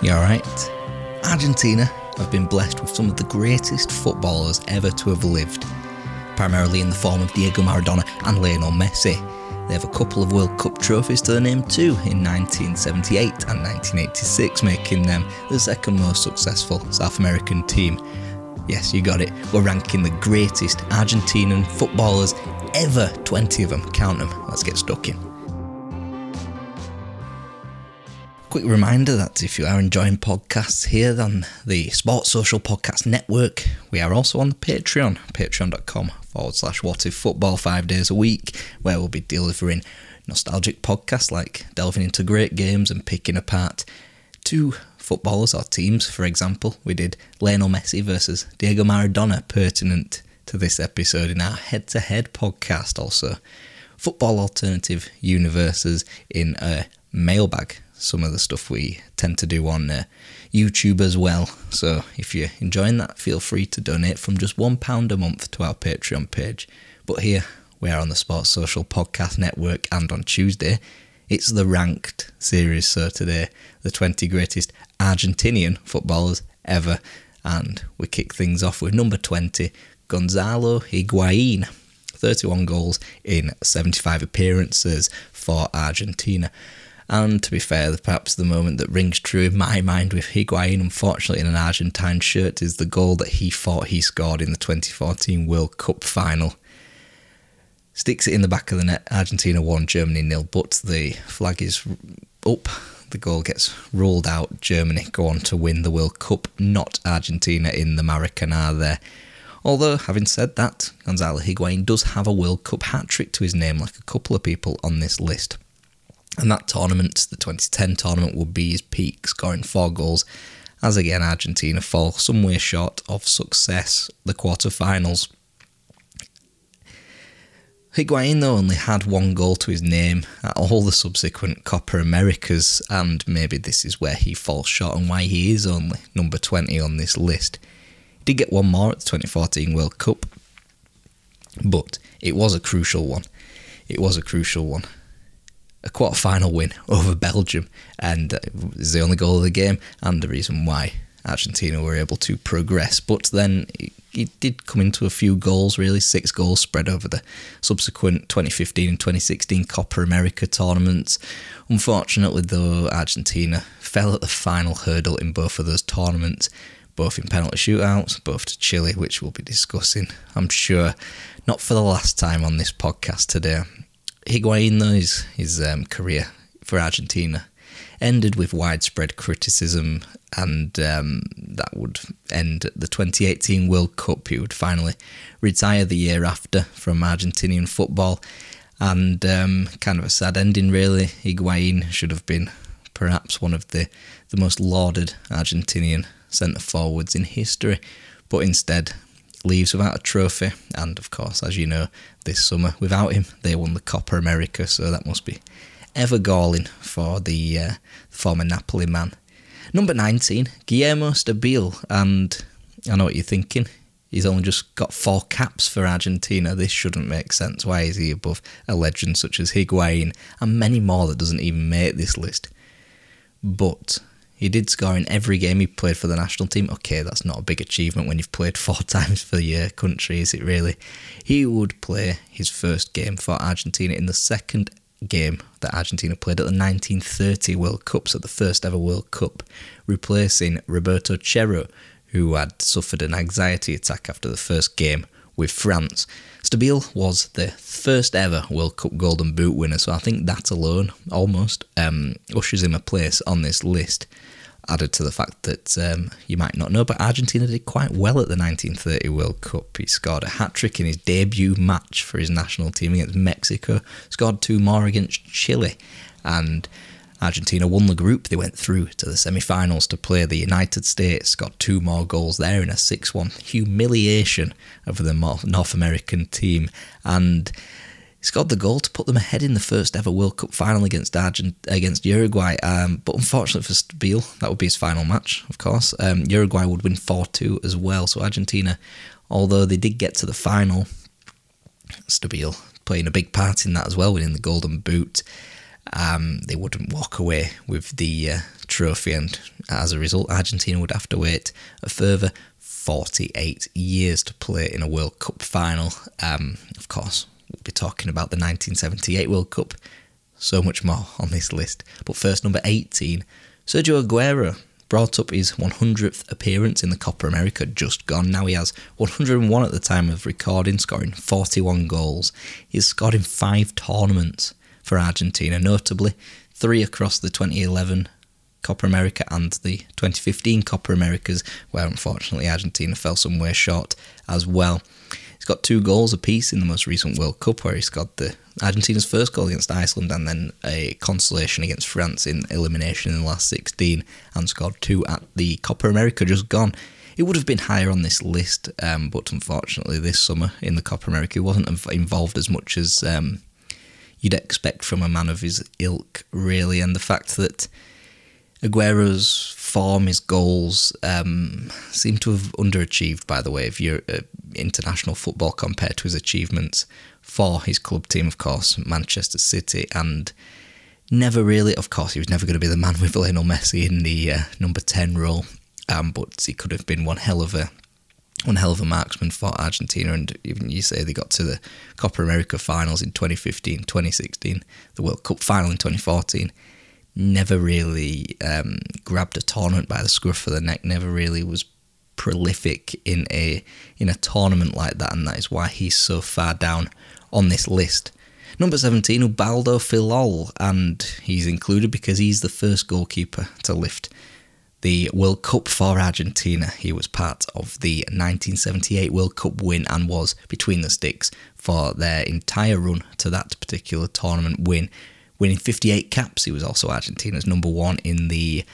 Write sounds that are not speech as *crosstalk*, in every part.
You alright? Argentina have been blessed with some of the greatest footballers ever to have lived, primarily in the form of Diego Maradona and Lionel Messi. They have a couple of World Cup trophies to their name too in 1978 and 1986, making them the second most successful South American team. Yes, you got it. We're ranking the greatest Argentinian footballers ever. 20 of them. Count them. Let's get stuck in. Quick reminder that if you are enjoying podcasts here on the Sports Social Podcast Network, we are also on the Patreon, patreon.com forward slash what if football five days a week, where we'll be delivering nostalgic podcasts like delving into great games and picking apart two footballers or teams. For example, we did Lionel Messi versus Diego Maradona, pertinent to this episode in our head to head podcast. Also, football alternative universes in a mailbag some of the stuff we tend to do on uh, YouTube as well. So if you're enjoying that, feel free to donate from just £1 a month to our Patreon page. But here we are on the Sports Social Podcast Network, and on Tuesday, it's the ranked series. So today, the 20 greatest Argentinian footballers ever. And we kick things off with number 20, Gonzalo Higuain. 31 goals in 75 appearances for Argentina. And to be fair, perhaps the moment that rings true in my mind with Higuain, unfortunately in an Argentine shirt, is the goal that he thought he scored in the 2014 World Cup final. Sticks it in the back of the net. Argentina won, Germany nil, but the flag is up. The goal gets ruled out. Germany go on to win the World Cup, not Argentina in the Maracanã there. Although, having said that, Gonzalo Higuain does have a World Cup hat trick to his name, like a couple of people on this list. And that tournament, the 2010 tournament, would be his peak, scoring four goals. As again, Argentina fall somewhere short of success, the quarterfinals. Higuain, though, only had one goal to his name at all the subsequent Copa Americas, and maybe this is where he falls short and why he is only number 20 on this list. He did get one more at the 2014 World Cup, but it was a crucial one. It was a crucial one a quarter final win *laughs* over Belgium, and uh, it was the only goal of the game, and the reason why Argentina were able to progress. But then it did come into a few goals, really, six goals spread over the subsequent 2015 and 2016 Copa America tournaments. Unfortunately, though, Argentina fell at the final hurdle in both of those tournaments. Both in penalty shootouts, both to Chile, which we'll be discussing, I'm sure, not for the last time on this podcast today. Higuain, though, his, his um, career for Argentina ended with widespread criticism, and um, that would end at the 2018 World Cup. He would finally retire the year after from Argentinian football, and um, kind of a sad ending, really. Higuain should have been perhaps one of the, the most lauded Argentinian centre forwards in history, but instead leaves without a trophy. And of course, as you know, this summer without him, they won the Copa America, so that must be ever galling for the uh, former Napoli man. Number 19, Guillermo Stabile, and I know what you're thinking. He's only just got four caps for Argentina. This shouldn't make sense. Why is he above a legend such as Higuain and many more that doesn't even make this list? But he did score in every game he played for the national team. Okay, that's not a big achievement when you've played *laughs* four times for your country, is it really? He would play his first game for Argentina in the second game that Argentina played at the 1930 World Cup, so the first ever World Cup, replacing Roberto Cherro, who had suffered an anxiety attack after the first game with France. Stabile was the first ever World Cup Golden Boot winner, so I think that alone almost um, ushers him a place on this list. Added to the fact that um, you might not know, but Argentina did quite well at the 1930 World Cup. He scored a hat trick in his debut match for his national team against Mexico, scored two more against Chile, and Argentina won the group. They went through to the semi finals to play the United States, got two more goals there in a 6 1 humiliation of the North American team. And scored the goal to put them ahead in the first ever World Cup final against Argent- against Uruguay. Um, but unfortunately for Stabile, that would be his final match, of course. Um, Uruguay would win 4 2 as well. So Argentina, although they did get to the final, Stabile playing a big part in that as well, winning the Golden Boot. Um, they wouldn't walk away with the uh, trophy, and as a result, Argentina would have to wait a further 48 years to play in a World Cup final. Um, of course, we'll be talking about the 1978 World Cup. So much more on this list. But first, number 18, Sergio Aguero brought up his 100th appearance in the Copa America just gone. Now he has 101 at the time of recording, scoring 41 goals. He's scored in five tournaments for Argentina, notably three across the 2011 Copa America and the 2015 Copa Americas, where unfortunately Argentina fell somewhere short as well. He's got two goals apiece in the most recent World Cup, where he scored the Argentina's first goal against Iceland and then a consolation against France in elimination in the last 16, and scored two at the Copa America just gone. It would have been higher on this list, um, but unfortunately, this summer in the Copa America, he wasn't involved as much as um, you'd expect from a man of his ilk, really. And the fact that Aguero's form, his goals, um, seem to have underachieved, by the way, if you're uh, international football compared to his achievements for his club team, of course, Manchester City, and never really, of course, he was never going to be the man *laughs* with Lionel Messi in the uh, number 10 role, um, but he could have been one hell of a one hell of a marksman for Argentina. And even you say they got to the Copa America finals in 2015, 2016, the World Cup final in 2014. Never really um, grabbed a tournament by the scruff of the neck. Never really was prolific in a in a tournament like that, and that is why he's so far down on this list. Number 17, Ubaldo Fillol, and he's included because he's the first goalkeeper to lift the World Cup for Argentina. He was part of the 1978 World Cup win and was between the sticks for their entire run to that particular tournament win. Winning 58 caps, he was also Argentina's number one in the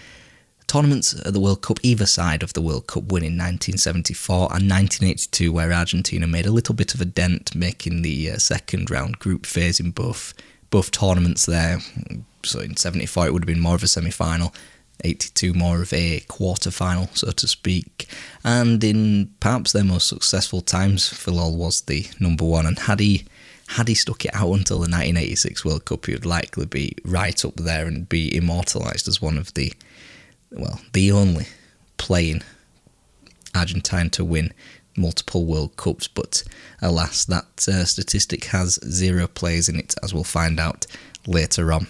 tournaments at the World Cup, either side of the World Cup win in 1974 and 1982, where Argentina made a little bit of a dent, making the uh, second round group phase in both both tournaments there. So in 74, it would have been more of a semi final. 82 more of a quarter final, so to speak. And in perhaps their most successful times, Fillol was the number one. And had he had he stuck it out until the 1986 World Cup, he would likely be right up there and be immortalised as one of the, well, the only playing Argentine to win multiple World Cups. But alas, that uh, statistic has zero players in it, as we'll find out later on.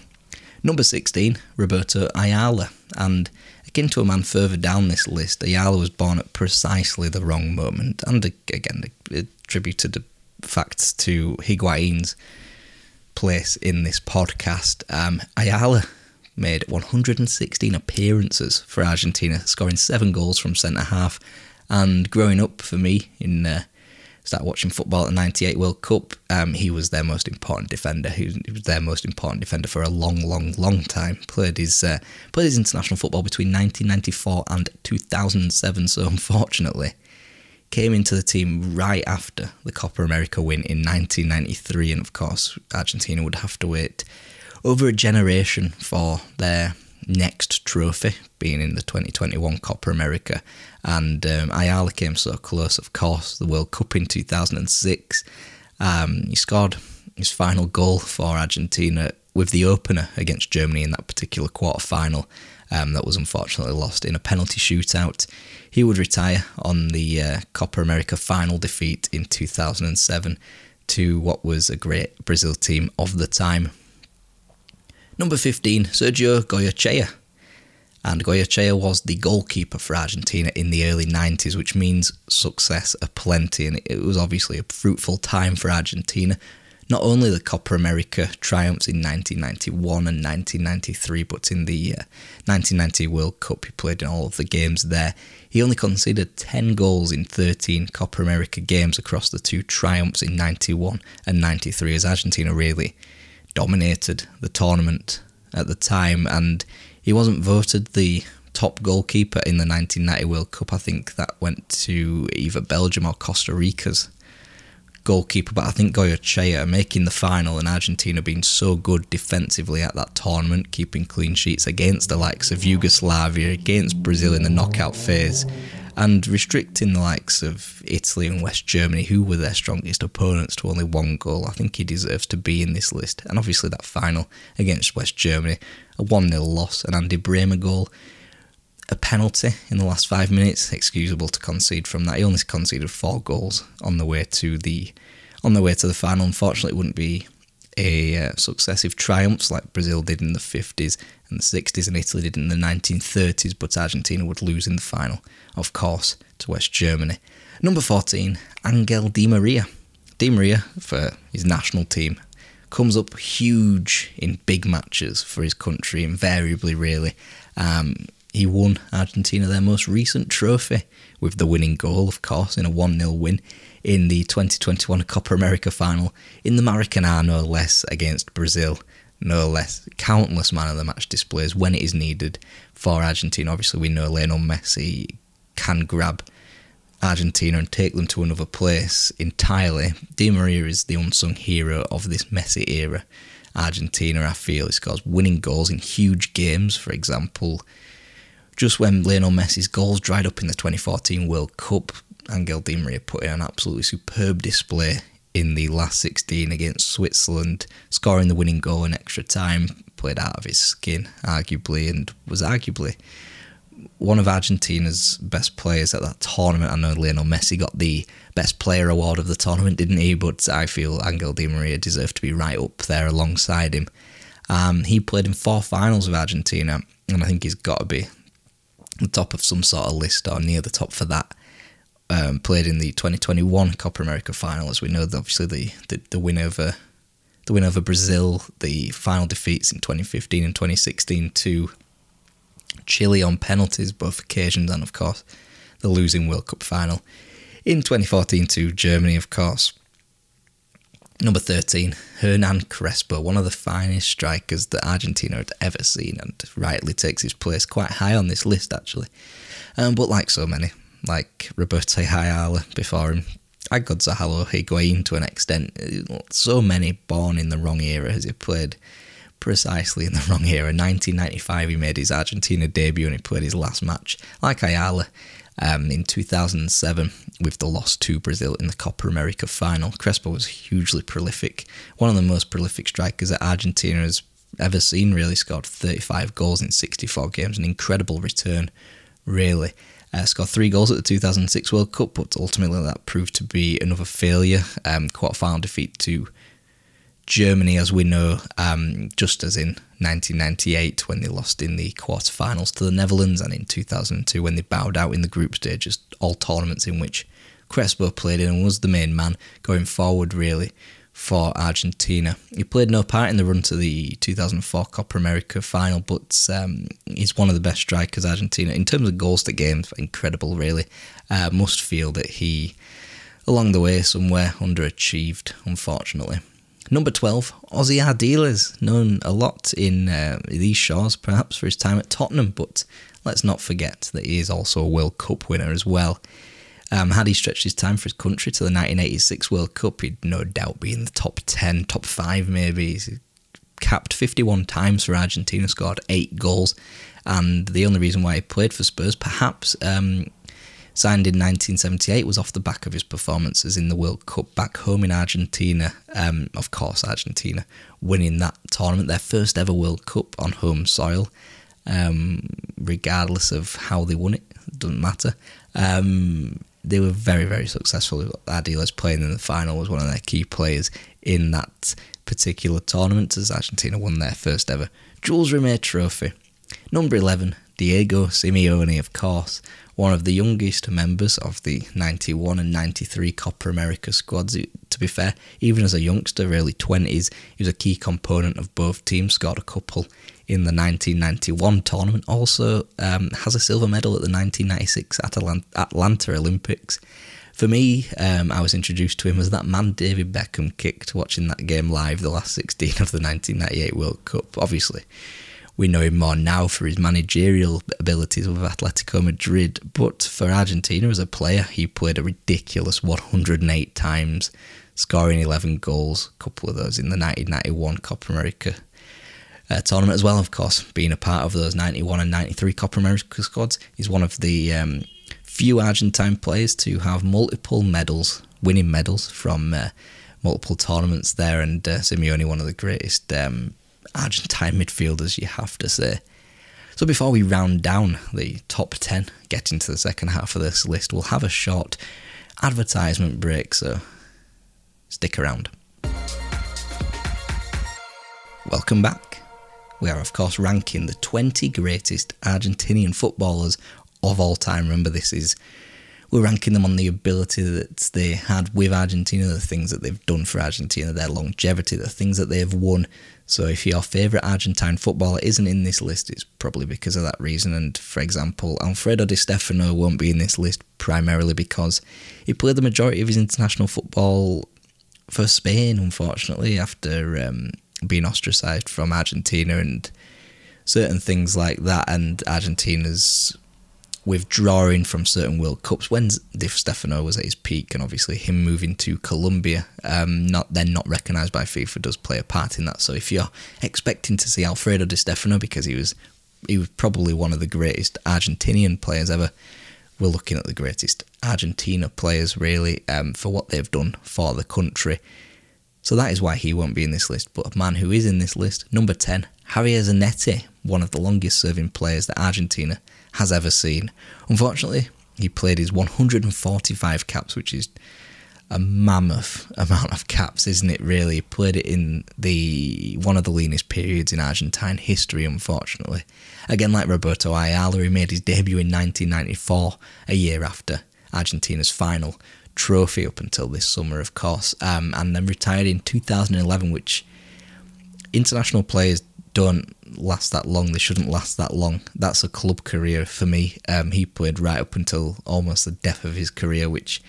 Number 16, Roberto Ayala. And akin to a man further down this list, Ayala was born at precisely the wrong moment. And again, attributed the facts to Higuain's place in this podcast. Um, Ayala made 116 appearances for Argentina, scoring seven goals from centre half. And growing up for me in uh, started watching football at the 98 World Cup, um, he was their most important defender. He was, their most important defender for a long, long, long time. Played his uh, played his international football between 1994 and 2007. So *laughs* unfortunately, came into the team right after the Copa America win in 1993, and of course, Argentina would have to wait over a generation for their next trophy, being in the 2021 Copa America. And um, Ayala came so close, of course, the World Cup in 2006. Um, he scored his final goal for Argentina with the opener against Germany in that particular quarter final. Um, that was unfortunately lost in a penalty shootout. He would retire on the uh, Copa America final defeat in 2007 to what was a great Brazil team of the time. Number 15, Sergio Goycochea. And Goycochea was the goalkeeper for Argentina in the early 90s, which means success aplenty. And it was obviously a fruitful time for Argentina. Not only the Copa America triumphs in 1991 and 1993, but in the uh, 1990 World Cup, he played in all of the games there. He only conceded 10 goals in 13 Copa America games across the two triumphs in 91 and 93, as Argentina really dominated the tournament at the time, and he wasn't voted the top goalkeeper in the 1990 World Cup. I think that went to either Belgium or Costa Rica's goalkeeper, but I think Goycochea making the final and Argentina being so good defensively at that tournament, keeping clean sheets against the likes of Yugoslavia, against Brazil in the knockout phase, and restricting the likes of Italy and West Germany, who were their strongest opponents, to only one goal. I think he deserves to be in this list. And obviously, that final against West Germany, a 1 0 loss, an Andy Brehme goal, a penalty in the last five minutes, excusable to concede from that. He only conceded four goals on the way to the on the way to the final. Unfortunately, it wouldn't be a uh, successive triumphs like Brazil did in the 50s and the 60s and Italy did in the 1930s, but Argentina would lose in the final, of course, to West Germany. Number 14, Angel Di Maria. Di Maria, for his national team, comes up huge in big matches for his country, invariably, really. Um, he won Argentina their most recent trophy with the winning goal, of course, in a 1 0 win in the 2021 Copa America final in the Maracanã, no less, against Brazil. No less. Countless man of the match displays when it is needed for Argentina. Obviously, we know Lionel Messi can grab Argentina and take them to another place entirely. Di Maria is the unsung hero of this Messi era. Argentina, I feel, he scores winning goals in huge games. For example, just when Lionel Messi's goals dried up in the 2014 World Cup, Angel Di Maria put in an absolutely superb display in the last 16 against Switzerland, scoring the winning goal in extra time, played out of his skin, arguably, and was arguably one of Argentina's best players at that tournament. I know Lionel Messi got the best player award of the tournament, didn't he? But I feel Angel Di Maria deserved to be right up there alongside him. Um, he played in four finals of Argentina, and I think he's got to be the top of some sort of list or near the top for that um, played in the 2021 Copa America final. As we know, obviously the, the, the win over the win over Brazil, the final defeats in 2015 and 2016 to Chile on penalties, both occasions, and of course the losing World Cup final in 2014 to Germany, of course. Number 13, Hernan Crespo, one of the finest strikers that Argentina had ever seen, and rightly takes his place quite high on this list, actually. Um, but like so many, like Roberto Ayala before him, Gonzalo Higuain to an extent. So many born in the wrong era as he played precisely in the wrong era. 1995, he made his Argentina debut and he played his last match, like Ayala, um, in 2007 with the loss to Brazil in the Copa America final. Crespo was hugely prolific, one of the most prolific strikers that Argentina has ever seen, really. Scored 35 goals in 64 games, an incredible return, really. Uh, scored three goals at the 2006 World Cup, but ultimately that proved to be another failure. Um, quarter-final defeat to Germany, as we know, um, just as in 1998 when they lost in the quarter-finals to the Netherlands, and in 2002 when they bowed out in the group stages. All tournaments in which Crespo played in and was the main man going forward, really for Argentina. He played no part in the run to the 2004 Copa America final, but um, he's one of the best strikers Argentina in terms of goals to games. Incredible, really. Uh, must feel that he along the way somewhere underachieved, unfortunately. Number 12, Ossie Ardiles, known a lot in uh, these shores, perhaps for his time at Tottenham, but let's not forget that he is also a World Cup winner as well. Um, had he stretched his time for his country to the 1986 World Cup, he'd no doubt be in the top 10, top 5 maybe. He's capped 51 times for Argentina, scored 8 goals, and the only reason why he played for Spurs, perhaps um, signed in 1978, was off the back of his performances in the World Cup back home in Argentina. Um, of course, Argentina winning that tournament, their first ever World Cup on home soil, um, regardless of how they won it, it doesn't matter. Um, they were very, very successful. Ardiles playing in the final was one of their key players in that particular tournament as Argentina won their first ever Jules Rimet Trophy. Number 11, Diego Simeone, of course, one of the youngest members of the 91 and 93 Copa America squads. To be fair, even as a youngster, early 20s, he was a key component of both teams, scored a couple in the 1991 tournament, also um, has a silver medal at the 1996 Atlanta Olympics. For me, um, I was introduced to him as that man David Beckham kicked watching that game live, the last 16 of the 1998 World Cup. Obviously, we know him more now for his managerial abilities with Atletico Madrid, but for Argentina as a player, he played a ridiculous 108 times, scoring 11 goals, a couple of those in the 1991 Copa America uh, tournament as well, of course, being a part of those 91 and 93 Copa America squads. He's one of the um, few Argentine players to have multiple medals, winning medals from uh, multiple tournaments there, and uh, Simeone, one of the greatest um, Argentine midfielders, you have to say. So before we round down the top 10, get into the second half of this list, we'll have a short advertisement break, so stick around. Welcome back. We are, of course, ranking the 20 greatest Argentinian footballers of all time. Remember, this is we're ranking them on the ability that they had with Argentina, the things that they've done for Argentina, their longevity, the things that they've won. So if your favourite Argentine footballer isn't in this list, it's probably because of that reason. And for example, Alfredo Di Stefano won't be in this list primarily because he played the majority of his international football for Spain, unfortunately, after um, being ostracised from Argentina and certain things like that. And Argentina's withdrawing from certain World Cups when Di Stefano was at his peak, and obviously him moving to Colombia, um, not then not recognised by FIFA, does play a part in that. So if you're expecting to see Alfredo Di Stefano because he was he was probably one of the greatest Argentinian players ever, we're looking at the greatest Argentina players really um, for what they've done for the country. So that is why he won't be in this list. But a man who is in this list, number 10, Javier Zanetti, one of the longest serving players that Argentina has ever seen. Unfortunately, he played his 145 caps, which is a mammoth amount of caps, isn't it? Really, he played it in the one of the leanest periods in Argentine history. Unfortunately, again like Roberto Ayala, he made his debut in 1994, a year after Argentina's final trophy up until this summer, of course, um, and then retired in 2011, which international players don't last that long. They shouldn't last that long. That's a club career for me. Um, he played right up until almost the death of his career, which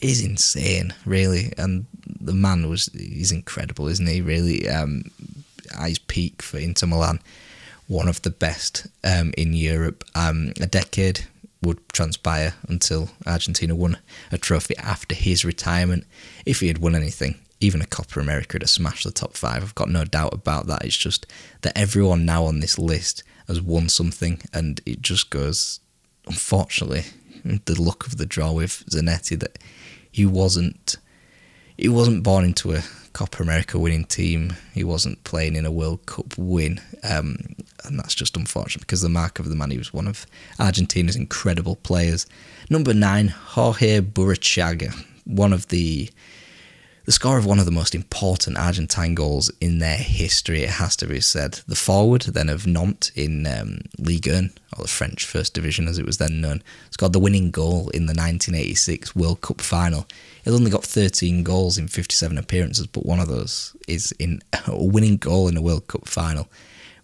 is insane, really. And the man was he's incredible, isn't he? Really, um, at his peak for Inter Milan, one of the best um, in Europe. Um, a decade would transpire until Argentina won a trophy after his retirement. If he had won anything, even a Copa America to smash the top five. I've got no doubt about that. It's just that everyone now on this list has won something, and it just goes, unfortunately, the luck of the draw with Zanetti that he wasn't he wasn't born into a Copa America winning team. He wasn't playing in a World Cup win, um, and that's just unfortunate because the mark of the man he was one of Argentina's incredible players. Number nine, Jorge Burruchaga, one of the the score of one of the most important Argentine goals in their history, it has to be said. The forward, then of Nantes in um, Ligue 1, or the French First Division as it was then known, scored the winning goal in the 1986 World Cup final. He's only got 13 goals in 57 appearances, but one of those is in a winning goal in a World Cup final,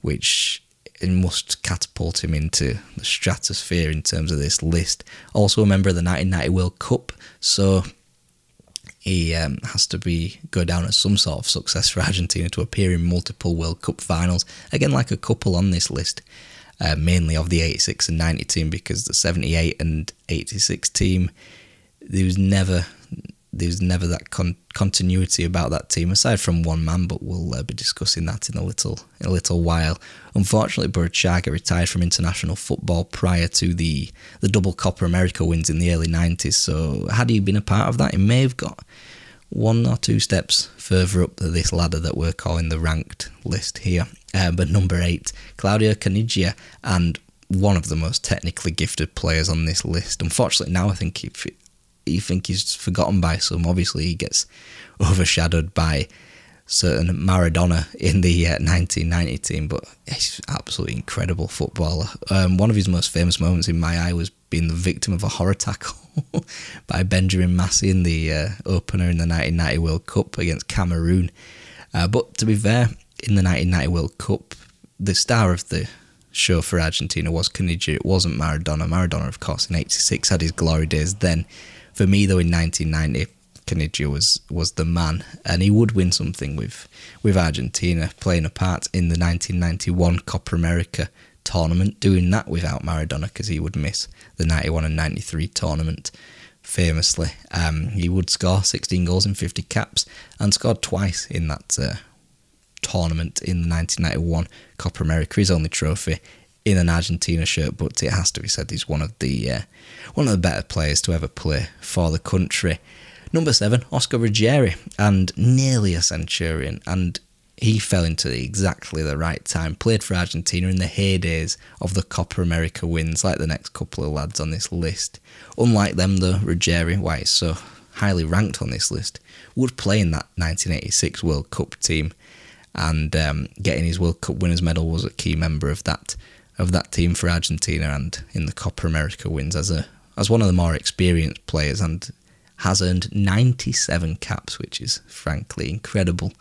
which must catapult him into the stratosphere in terms of this list. Also a member of the 1990 World Cup, so he um, has to be go down as some sort of success for Argentina to appear in multiple World Cup finals. Again, like a couple on this list, uh, mainly of the 86 and 90 team, because the 78 and 86 team, there was never there was never that con- continuity about that team aside from one man. But we'll uh, be discussing that in a little in a little while. Unfortunately, Burruchaga retired from international football prior to the the double Copa America wins in the early 90s. So had he been a part of that, he may have got one or two steps further up this ladder that we're calling the ranked list here. Uh, but number eight, Claudio Caniggia, and one of the most technically gifted players on this list. Unfortunately, now I think if you think he's forgotten by some, obviously he gets overshadowed by certain Maradona in the uh, 1990 team, but he's absolutely incredible footballer. Um, one of his most famous moments in my eye was being the victim of a horror tackle *laughs* by Benjamin Massing in the uh, opener in the 1990 World Cup against Cameroon. Uh, but to be fair, in the 1990 World Cup, the star of the show for Argentina was Caniggia. It wasn't Maradona. Maradona, of course, in '86 had his glory days. Then, for me though, in 1990, Caniggia was was the man, and he would win something with with Argentina, playing a part in the 1991 Copa America tournament. Doing that without Maradona because he would miss the 91 and 93 tournament. Famously, um, he would score 16 goals in 50 caps and scored twice in that uh, tournament in the 1991 Copa America. His only trophy in an Argentina shirt, but it has to be said he's one of the uh, one of the better players to ever play for the country. Number seven, Oscar Ruggeri, and nearly a centurion, and he fell into the, exactly the right time. Played for Argentina in the heydays of the Copa America wins, like the next couple of lads on this list. Unlike them, though, Ruggeri, why he's so highly ranked on this list, would play in that 1986 World Cup team, and um, getting his World Cup winners medal was a key member of that of that team for Argentina and in the Copa America wins as a as one of the more experienced players and has earned 97 caps, which is frankly incredible.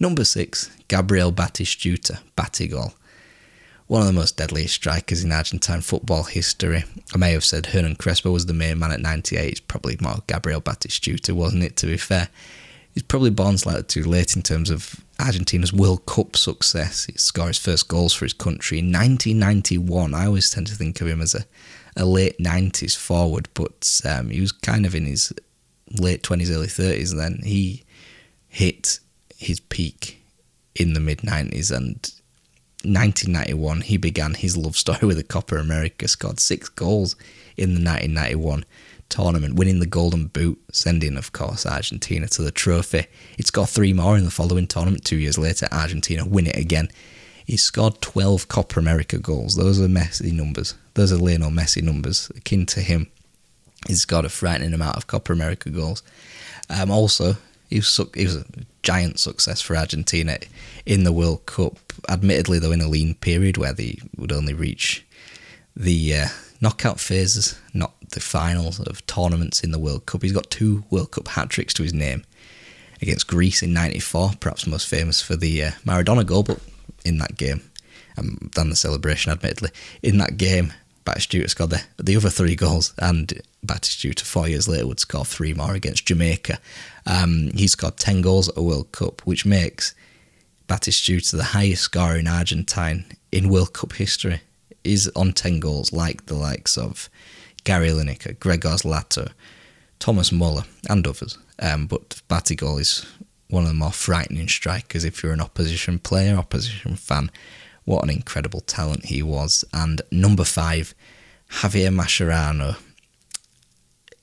Number six, Gabriel Batistuta, Batigol. One of the most deadliest strikers in Argentine football history. I may have said Hernan Crespo was the main man at 98. It's probably more Gabriel Batistuta, wasn't it, to be fair? He's probably born slightly too late in terms of Argentina's World Cup success. He scored his first goals for his country in 1991. I always tend to think of him as a, a late 90s forward, but um, he was kind of in his late 20s, early 30s And then. He hit his peak in the mid 90s and 1991 he began his love story with the Copa America, scored six goals in the 1991 tournament, winning the Golden Boot, sending, of course, Argentina to the trophy. He scored three more in the following tournament. Two years later, Argentina win it again. He scored 12 Copa America goals. Those are messy numbers. Those are Lionel Messi numbers. Akin to him, he's got a frightening amount of Copa America goals. Um, also, he was, he was a giant success for Argentina in the World Cup. Admittedly, though, in a lean period where they would only reach the uh, knockout phases, not the finals of tournaments in the World Cup. He's got two World Cup hat tricks to his name against Greece in '94, perhaps most famous for the uh, Maradona goal, but in that game, um, than the celebration, admittedly, in that game, Batistuta scored the, the other three goals, and Batistuta four years later would score three more against Jamaica. Um, he scored 10 goals at a World Cup, which makes Batistuta the highest scorer in Argentine in World Cup history. Is on 10 goals, like the likes of Gary Lineker, Gregors Lato, Thomas Muller, and others. Um, but Batigol is one of the more frightening strikers if you're an opposition player, opposition fan. What an incredible talent he was. And number five, Javier Mascherano.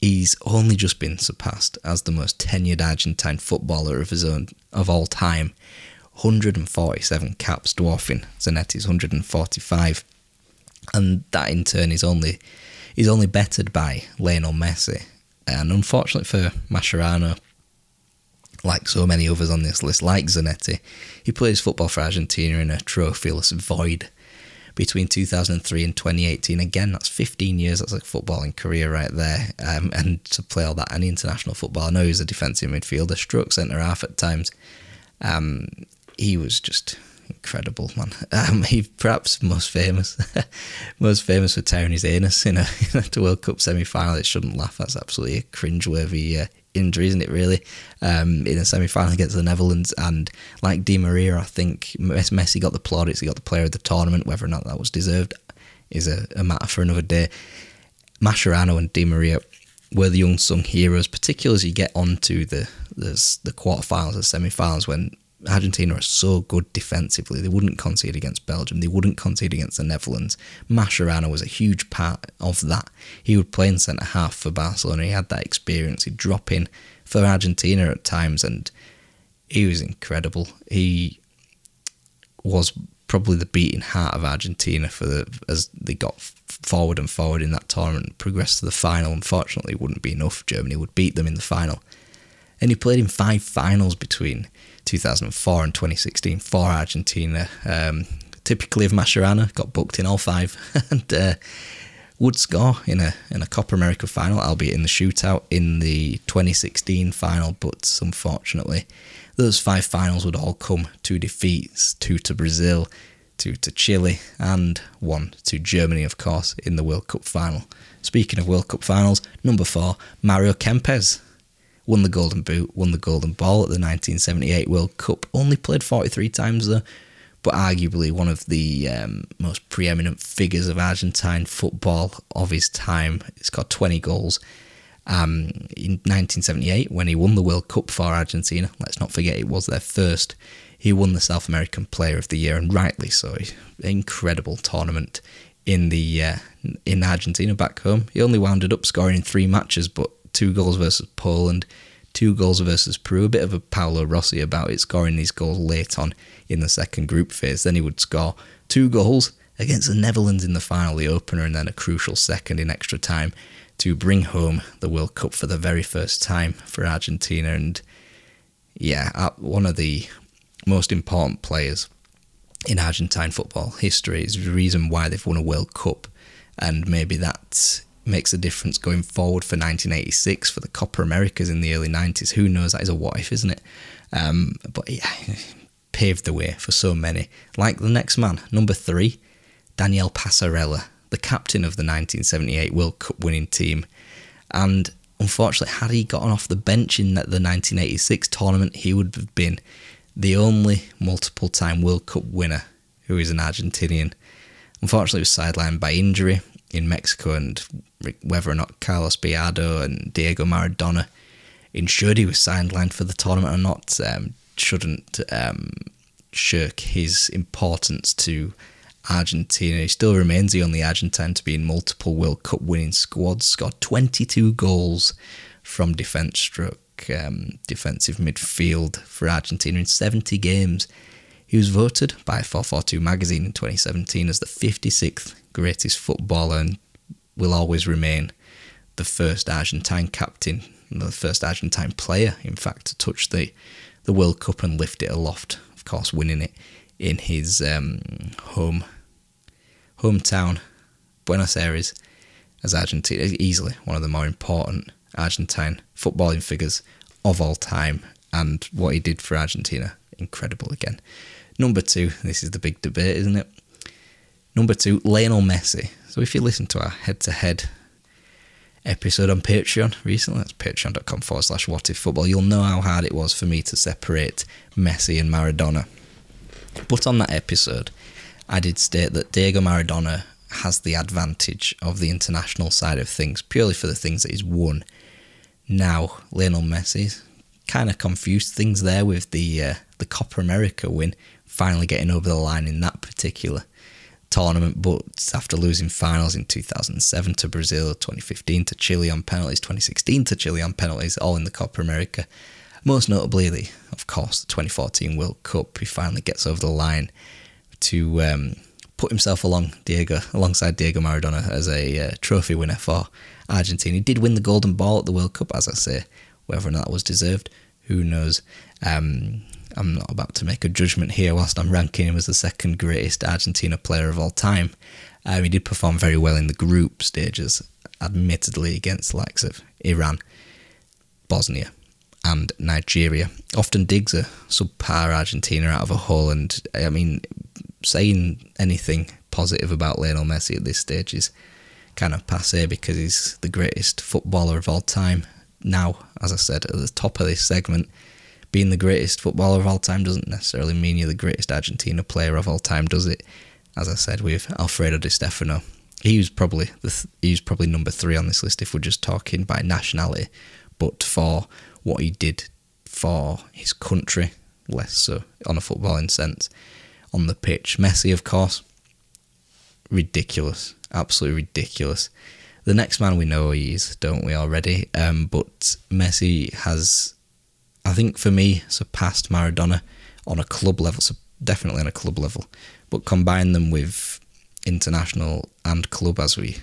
He's only just been surpassed as the most tenured Argentine footballer of his own of all time. 147 caps, dwarfing Zanetti's 145. And that in turn is only is only bettered by Lionel Messi. And unfortunately for Mascherano, like so many others on this list, like Zanetti, he plays football for Argentina in a trophyless void between 2003 and 2018. Again, that's 15 years. That's a footballing career right there. Um, and to play all that, any international football. I know he's a defensive midfielder, stroke centre half at times. Um, he was just incredible, man. Um, he perhaps most famous, *laughs* most famous for tearing his anus in a, *laughs* in a World Cup semi final. It shouldn't laugh. That's absolutely a cringeworthy uh, injury, isn't it? Really, um, in a semi-final against the Netherlands, and like Di Maria, I think Messi got the plaudits. He got the player of the tournament. Whether or not that was deserved is a, a matter for another day. Mascherano and Di Maria were the unsung heroes, particularly as you get onto the the, the quarterfinals and semi-finals when Argentina are so good defensively. They wouldn't concede against Belgium. They wouldn't concede against the Netherlands. Mascherano was a huge part of that. He would play in centre half for Barcelona. He had that experience. He'd drop in for Argentina at times, and he was incredible. He was probably the beating heart of Argentina for the as they got forward and forward in that tournament, progressed to the final. Unfortunately, it wouldn't be enough. Germany would beat them in the final, and he played in five finals between 2004 and 2016 for Argentina. Um, typically of Mascherano, got booked in all five, *laughs* and uh, would score in a in a Copa America final, albeit in the shootout in the 2016 final. But unfortunately, those five finals would all come to defeats: two to Brazil, two to Chile, and one to Germany, of course, in the World Cup final. Speaking of World Cup finals, number four, Mario Kempes won the Golden Boot, won the Golden Ball at the 1978 World Cup. Only played 43 times though, but arguably one of the um, most preeminent figures of Argentine football of his time. He's got 20 goals. Um, in 1978, when he won the World Cup for Argentina, let's not forget it was their first, he won the South American Player of the Year, and rightly so. Incredible tournament in the uh, in Argentina back home. He only wound up scoring in three matches, but two goals versus Poland, two goals versus Peru. A bit of a Paolo Rossi about it, scoring these goals late on in the second group phase. Then he would score two goals against the Netherlands in the final, the opener, and then a crucial second in extra time to bring home the World Cup for the very first time for Argentina. And yeah, uh, one of the most important players in Argentine football history is the reason why they've won a World Cup. And maybe that makes a difference going forward for 1986 for the Copa Americas in the early 90s. Who knows? That is a what if, isn't it? Um, but yeah, *laughs* paved the way for so many. Like the next man, number three, Daniel Passarella, the captain of the 1978 World Cup winning team. And unfortunately, had he gotten off the bench in the 1986 tournament, he would have been the only multiple time World Cup winner who is an Argentinian. Unfortunately, was sidelined by injury in Mexico, and whether or not Carlos Bilardo and Diego Maradona ensured he was sidelined for the tournament or not um, shouldn't um, shirk his importance to Argentina. He still remains the only Argentine to be in multiple World Cup winning squads. Scored 22 goals from defence stroke um, defensive midfield for Argentina in 70 games. He was voted by 442 magazine in 2017 as the 56th greatest footballer and will always remain the first Argentine captain, the first Argentine player, in fact, to touch the, the World Cup and lift it aloft. Of course, winning it in his um, home hometown, Buenos Aires, as Argentina. Easily one of the more important Argentine footballing figures of all time, and what he did for Argentina, incredible again. Number two, this is the big debate, isn't it? Number two, Lionel Messi. So if you listen to our head to head episode on Patreon recently, that's patreon.com forward slash what if football, you'll know how hard it was for me to separate Messi and Maradona. But on that episode, I did state that Diego Maradona has the advantage of the international side of things, purely for the things that he's won. Now, Lionel Messi kind of confused things there with the uh, the Copa America win, finally getting over the line in that particular tournament. But after losing finals in 2007 to Brazil, 2015 to Chile on penalties, 2016 to Chile on penalties, all in the Copa America. Most notably, of course, the 2014 World Cup. He finally gets over the line to um, put himself along Diego alongside Diego Maradona as a uh, trophy winner for Argentina. He did win the Golden Ball at the World Cup, as I say. Whether or not that was deserved, who knows? Um, I'm not about to make a judgment here whilst I'm ranking him as the second greatest Argentina player of all time. Um, he did perform very well in the group stages, admittedly against the likes of Iran, Bosnia, and Nigeria. Often digs a subpar Argentina out of a hole, and I mean, saying anything positive about Lionel Messi at this stage is kind of passe because he's the greatest footballer of all time. now, as I said, at the top of this segment, being the greatest footballer of all time doesn't necessarily mean you're the greatest Argentina player of all time, does it? As I said, with Alfredo Di Stefano, he was probably th- he was probably number three on this list if we're just talking by nationality, but for what he did for his country, less so on a footballing sense. On the pitch, Messi, of course, ridiculous, absolutely ridiculous. The next man we know he is, don't we already? Um, but Messi has, I think for me, surpassed Maradona on a club level, so definitely on a club level. But combine them with international and club, as we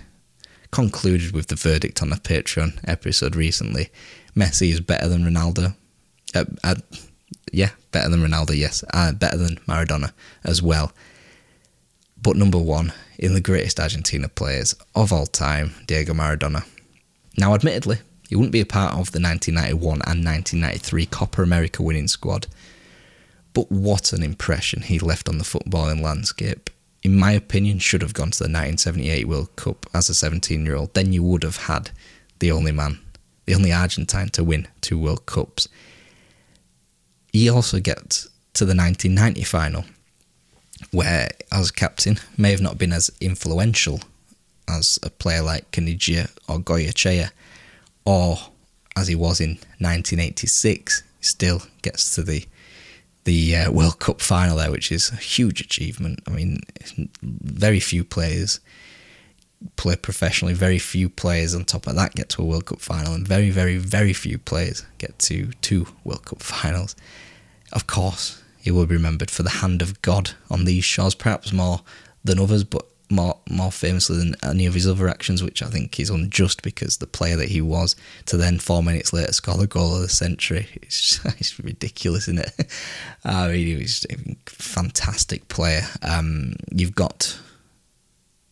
concluded with the verdict on the Patreon episode recently, Messi is better than Ronaldo. Uh, uh, yeah, better than Ronaldo, yes. Uh, better than Maradona as well. But number one in the greatest Argentina players of all time, Diego Maradona. Now, admittedly, he wouldn't be a part of the 1991 and 1993 Copa America winning squad. But what an impression he left on the footballing landscape. In my opinion, should have gone to the 1978 World Cup as a 17 year old. Then you would have had the only man, the only Argentine to win two World Cups. He also gets to the 1990 final, where as captain may have not been as influential as a player like Caniggia or Goycochea, or as he was in 1986, still gets to the the uh, World Cup final there, which is a huge achievement. I mean, very few players play professionally. Very few players on top of that get to a World Cup final, and very, very, very few players get to two World Cup finals. Of course, he will be remembered for the hand of God on these shores, perhaps more than others, but more more famously than any of his other actions, which I think is unjust because the player that he was to then four minutes later score the goal of the century, *laughs* it's, *laughs* it's ridiculous, isn't it? *laughs* I mean, he was a fantastic player. Um, you've got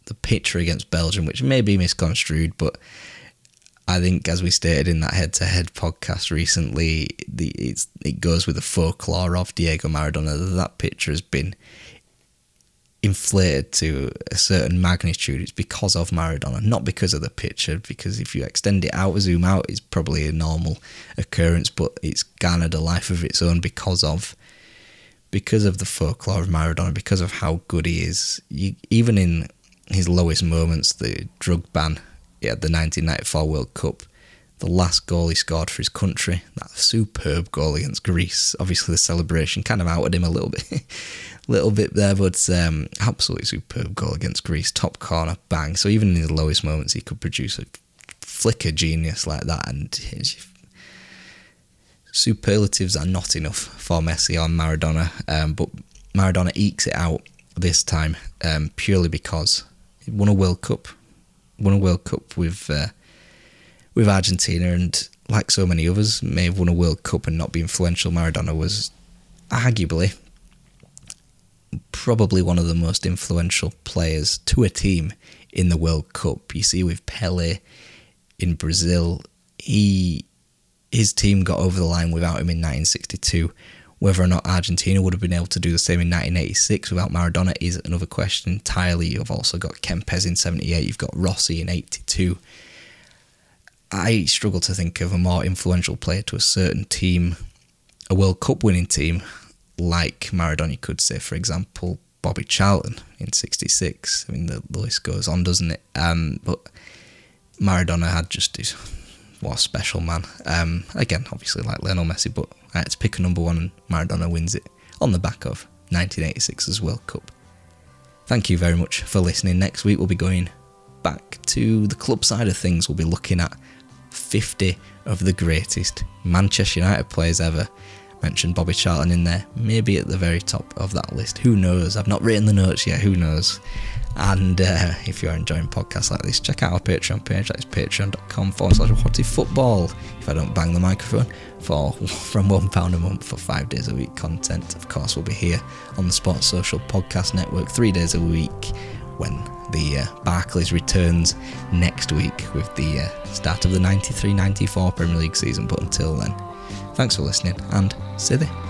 the picture against Belgium, which may be misconstrued, but I think, as we stated in that head-to-head podcast recently, the it goes with the folklore of Diego Maradona that picture has been inflated to a certain magnitude. It's because of Maradona, not because of the picture. Because if you extend it out, zoom out, it's probably a normal occurrence, but it's garnered a life of its own because of because of the folklore of Maradona, because of how good he is. You, even in his lowest moments, the drug ban at the 1994 World Cup, the last goal he scored for his country, that superb goal against Greece. Obviously, the celebration kind of outed him a little *laughs* bit, little bit there, but um, absolutely superb goal against Greece, top corner, bang. So even in his lowest moments, he could produce a flicker genius like that, and superlatives are not enough for Messi or Maradona. Um, but Maradona ekes it out this time um, purely because he won a World Cup, won a World Cup with. Uh, with Argentina, and like so many others, may have won a World Cup and not be influential. Maradona was arguably probably one of the most influential players to a team in the World Cup. You see, with Pele in Brazil, he his team got over the line without him in 1962. Whether or not Argentina would have been able to do the same in 1986 without Maradona is another question entirely. You've also got Kempes in 78, you've got Rossi in 82. I struggle to think of a more influential player to a certain team, a World Cup winning team, like Maradona could say, for example, Bobby Charlton in 66. I mean, the, the list goes on, doesn't it? Um, but Maradona had just his, what a special man. Um, again, obviously, like Lionel Messi, but I had to pick a number one, and Maradona wins it on the back of 1986's World Cup. Thank you very much for listening. Next week, we'll be going back to the club side of things. We'll be looking at 50 of the greatest Manchester United players ever. Mentioned Bobby Charlton in there, maybe at the very top of that list. Who knows? I've not written the notes yet, who knows? And uh, if you are enjoying podcasts like this, check out our Patreon page. That is patreon.com forward slash whatty football. If I don't bang the microphone, for *laughs* from £1 a month for five days a week content. Of course, we'll be here on the Sports Social Podcast Network three days a week when the uh, Barclays returns next week with the uh, start of the 93 94 Premier League season. But until then, thanks for listening and see you.